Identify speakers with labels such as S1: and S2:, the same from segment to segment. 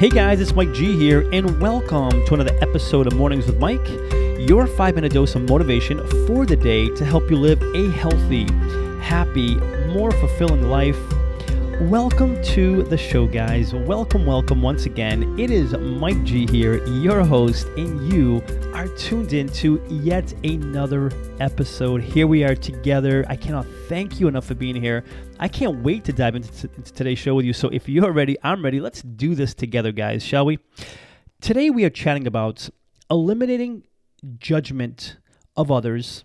S1: Hey guys, it's Mike G here, and welcome to another episode of Mornings with Mike, your five minute dose of motivation for the day to help you live a healthy, happy, more fulfilling life. Welcome to the show, guys. Welcome, welcome once again. It is Mike G here, your host, and you are tuned in to yet another episode. Here we are together. I cannot thank you enough for being here. I can't wait to dive into, t- into today's show with you. So if you're ready, I'm ready. Let's do this together, guys, shall we? Today we are chatting about eliminating judgment of others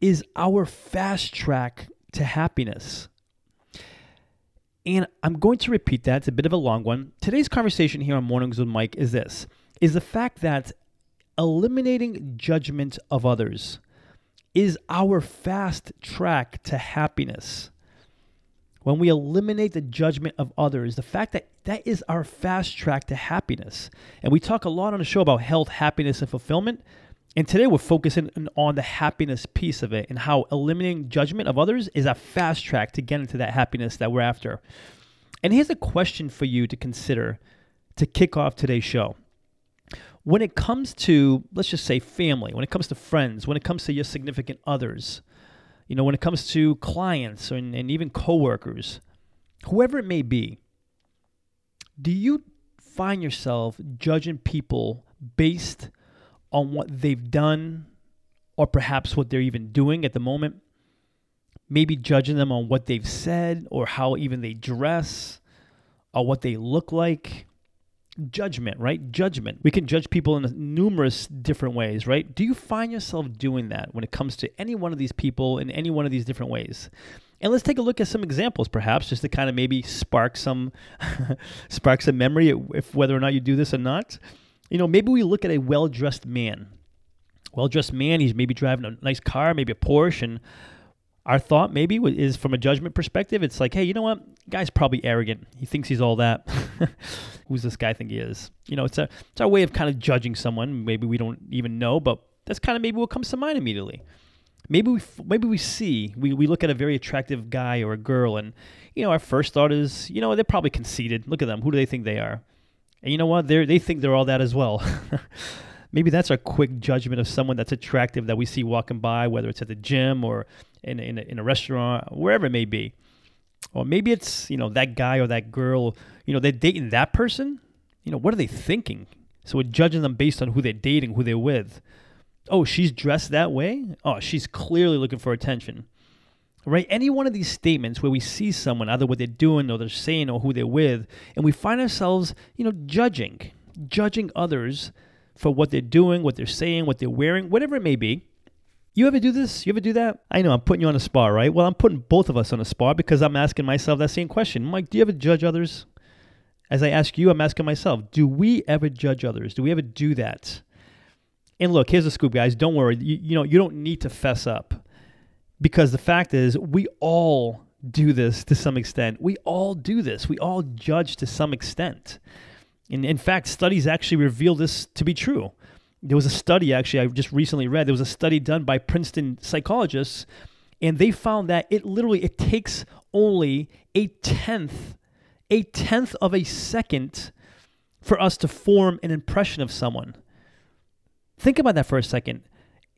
S1: is our fast track to happiness. And I'm going to repeat that. It's a bit of a long one. Today's conversation here on Mornings with Mike is this is the fact that eliminating judgment of others is our fast track to happiness. When we eliminate the judgment of others, the fact that that is our fast track to happiness. And we talk a lot on the show about health, happiness, and fulfillment. And today we're focusing on the happiness piece of it and how eliminating judgment of others is a fast track to get into that happiness that we're after. And here's a question for you to consider to kick off today's show. When it comes to, let's just say, family, when it comes to friends, when it comes to your significant others, you know, when it comes to clients and, and even coworkers, whoever it may be, do you find yourself judging people based on what they've done or perhaps what they're even doing at the moment. Maybe judging them on what they've said or how even they dress or what they look like. Judgment, right? Judgment. We can judge people in numerous different ways, right? Do you find yourself doing that when it comes to any one of these people in any one of these different ways? And let's take a look at some examples, perhaps, just to kind of maybe spark some spark some memory, if whether or not you do this or not. You know, maybe we look at a well dressed man. Well dressed man, he's maybe driving a nice car, maybe a Porsche, and our thought maybe is from a judgment perspective, it's like, hey, you know what? Guy's probably arrogant. He thinks he's all that. Who's this guy think he is? You know, it's a it's our way of kind of judging someone. Maybe we don't even know, but that's kind of maybe what comes to mind immediately. Maybe we maybe we see we, we look at a very attractive guy or a girl, and you know our first thought is, you know, they're probably conceited. Look at them. Who do they think they are? And you know what? They they think they're all that as well. Maybe that's our quick judgment of someone that's attractive that we see walking by, whether it's at the gym or in, in, a, in a restaurant, wherever it may be. Or maybe it's, you know, that guy or that girl, you know, they're dating that person. You know, what are they thinking? So we're judging them based on who they're dating, who they're with. Oh, she's dressed that way? Oh, she's clearly looking for attention right? Any one of these statements where we see someone, either what they're doing or they're saying or who they're with, and we find ourselves, you know, judging, judging others for what they're doing, what they're saying, what they're wearing, whatever it may be. You ever do this? You ever do that? I know I'm putting you on a spot, right? Well, I'm putting both of us on a spot because I'm asking myself that same question. Mike, do you ever judge others? As I ask you, I'm asking myself, do we ever judge others? Do we ever do that? And look, here's the scoop, guys. Don't worry. You, you know, you don't need to fess up because the fact is, we all do this to some extent. We all do this. We all judge to some extent. And in fact, studies actually reveal this to be true. There was a study, actually, I just recently read, there was a study done by Princeton psychologists, and they found that it literally it takes only a tenth, a tenth of a second for us to form an impression of someone. Think about that for a second.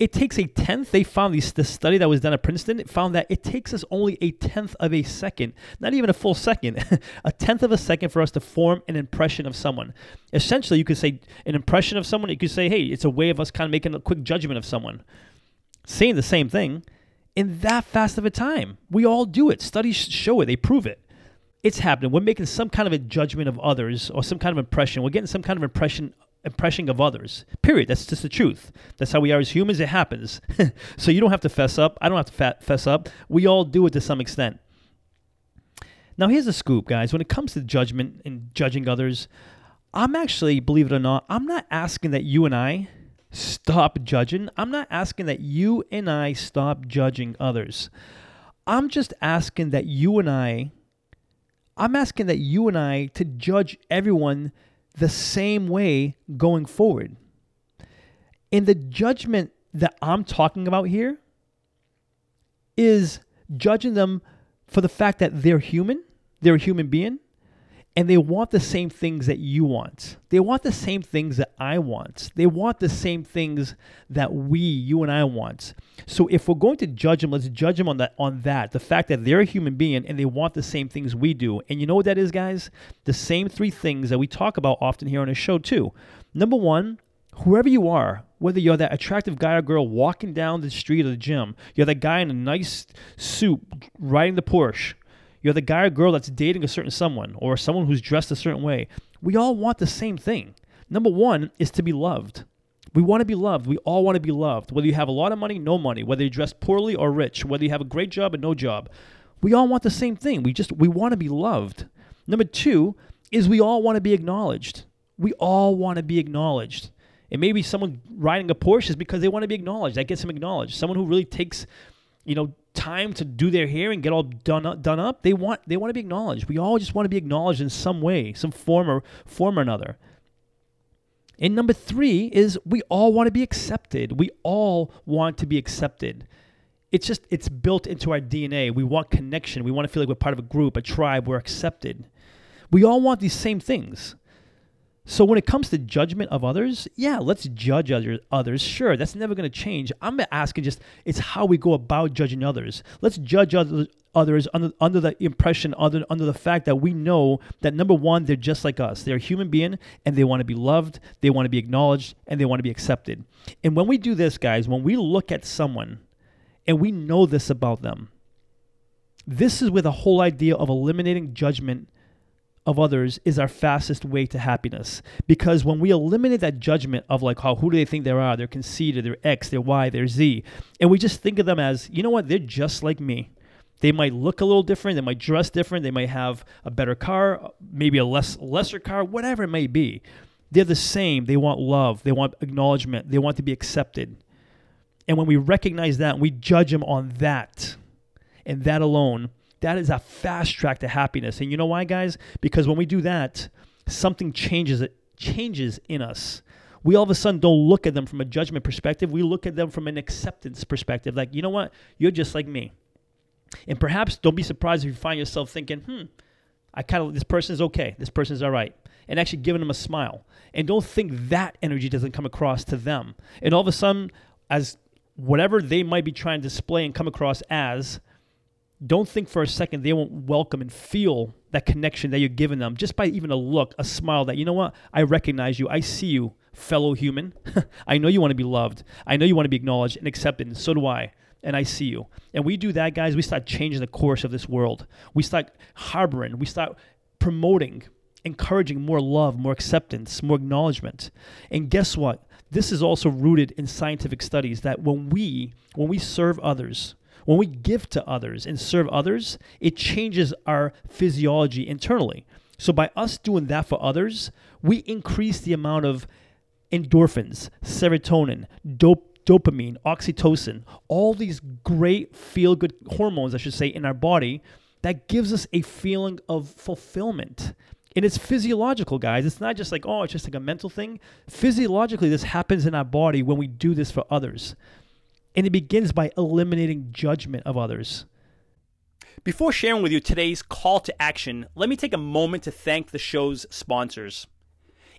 S1: It takes a tenth. They found this, this study that was done at Princeton. It found that it takes us only a tenth of a second, not even a full second, a tenth of a second for us to form an impression of someone. Essentially, you could say an impression of someone. You could say, hey, it's a way of us kind of making a quick judgment of someone. Saying the same thing in that fast of a time. We all do it. Studies show it. They prove it. It's happening. We're making some kind of a judgment of others or some kind of impression. We're getting some kind of impression impression of others. Period. That's just the truth. That's how we are as humans. It happens. so you don't have to fess up. I don't have to fess up. We all do it to some extent. Now, here's the scoop, guys. When it comes to judgment and judging others, I'm actually, believe it or not, I'm not asking that you and I stop judging. I'm not asking that you and I stop judging others. I'm just asking that you and I, I'm asking that you and I to judge everyone the same way going forward. And the judgment that I'm talking about here is judging them for the fact that they're human, they're a human being, and they want the same things that you want. They want the same things that I want. They want the same things that we, you and I want. So if we're going to judge them, let's judge them on that on that. The fact that they're a human being and they want the same things we do. And you know what that is, guys? The same three things that we talk about often here on the show too. Number 1, whoever you are, whether you're that attractive guy or girl walking down the street or the gym, you're that guy in a nice suit riding the Porsche, you're the guy or girl that's dating a certain someone or someone who's dressed a certain way. We all want the same thing. Number one is to be loved. We want to be loved. We all want to be loved. Whether you have a lot of money, no money, whether you dress poorly or rich, whether you have a great job or no job. We all want the same thing. We just we want to be loved. Number 2 is we all want to be acknowledged. We all want to be acknowledged. And maybe someone riding a Porsche is because they want to be acknowledged. That gets them acknowledged. Someone who really takes, you know, time to do their hair and get all done up, done up. They want they want to be acknowledged. We all just want to be acknowledged in some way, some form or form or another. And number three is we all want to be accepted. We all want to be accepted. It's just it's built into our DNA. We want connection. We want to feel like we're part of a group, a tribe. We're accepted. We all want these same things. So when it comes to judgment of others, yeah, let's judge other, others. Sure, that's never going to change. I'm asking just it's how we go about judging others. Let's judge other, others under, under the impression, under, under the fact that we know that number one, they're just like us. They're a human being and they want to be loved, they want to be acknowledged, and they want to be accepted. And when we do this, guys, when we look at someone and we know this about them, this is where the whole idea of eliminating judgment of others is our fastest way to happiness. Because when we eliminate that judgment of like, how who do they think they are? They're conceited, they're X, they're Y, they're Z, and we just think of them as, you know what, they're just like me. They might look a little different, they might dress different, they might have a better car, maybe a less lesser car, whatever it may be. They're the same. They want love, they want acknowledgement, they want to be accepted. And when we recognize that we judge them on that and that alone, that is a fast track to happiness. And you know why, guys? Because when we do that, something changes it changes in us. We all of a sudden don't look at them from a judgment perspective. We look at them from an acceptance perspective. Like, you know what? You're just like me. And perhaps don't be surprised if you find yourself thinking, hmm, I kind of, this person is okay. This person is all right. And actually giving them a smile. And don't think that energy doesn't come across to them. And all of a sudden, as whatever they might be trying to display and come across as, don't think for a second they won't welcome and feel that connection that you're giving them just by even a look, a smile that, you know what, I recognize you, I see you, fellow human. I know you want to be loved. I know you want to be acknowledged and accepted, and so do I. And I see you. And we do that, guys, we start changing the course of this world. We start harboring, we start promoting, encouraging more love, more acceptance, more acknowledgement. And guess what? This is also rooted in scientific studies that when we when we serve others, when we give to others and serve others, it changes our physiology internally. So by us doing that for others, we increase the amount of endorphins, serotonin, dope, dopamine, oxytocin, all these great feel good hormones, I should say, in our body that gives us a feeling of fulfillment. And it's physiological, guys. It's not just like, oh, it's just like a mental thing. Physiologically, this happens in our body when we do this for others. And it begins by eliminating judgment of others.
S2: Before sharing with you today's call to action, let me take a moment to thank the show's sponsors.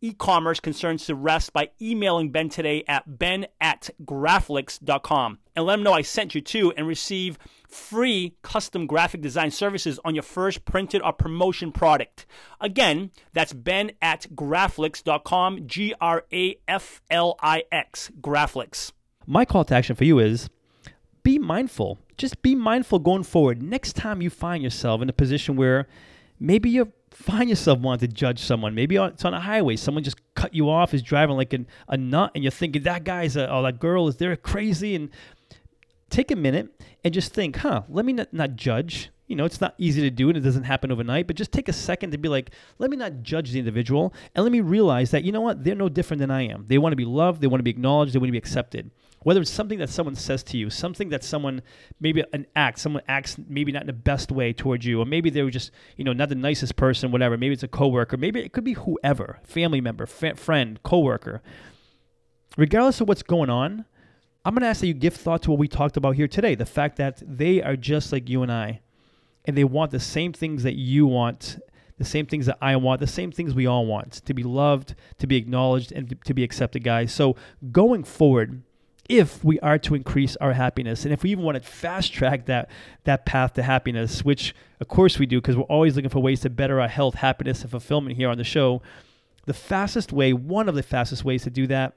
S2: e-commerce concerns to rest by emailing Ben today at ben at graflix.com and let him know I sent you to and receive free custom graphic design services on your first printed or promotion product. Again, that's ben at graflix.com, G-R-A-F-L-I-X, Graflix.
S1: My call to action for you is be mindful. Just be mindful going forward. Next time you find yourself in a position where maybe you're find yourself wanting to judge someone. Maybe it's on a highway. Someone just cut you off, is driving like an, a nut, and you're thinking that guy's a, or that girl is they're crazy. And take a minute and just think, huh? Let me not, not judge. You know, it's not easy to do and it doesn't happen overnight, but just take a second to be like, let me not judge the individual and let me realize that, you know what, they're no different than I am. They want to be loved, they want to be acknowledged, they want to be accepted. Whether it's something that someone says to you, something that someone maybe an act, someone acts maybe not in the best way towards you, or maybe they were just you know not the nicest person, whatever. Maybe it's a coworker, maybe it could be whoever, family member, fa- friend, coworker. Regardless of what's going on, I'm going to ask that you give thought to what we talked about here today. The fact that they are just like you and I, and they want the same things that you want the same things that I want, the same things we all want to be loved, to be acknowledged, and to be accepted, guys. So going forward, if we are to increase our happiness and if we even want to fast track that that path to happiness which of course we do because we're always looking for ways to better our health happiness and fulfillment here on the show the fastest way one of the fastest ways to do that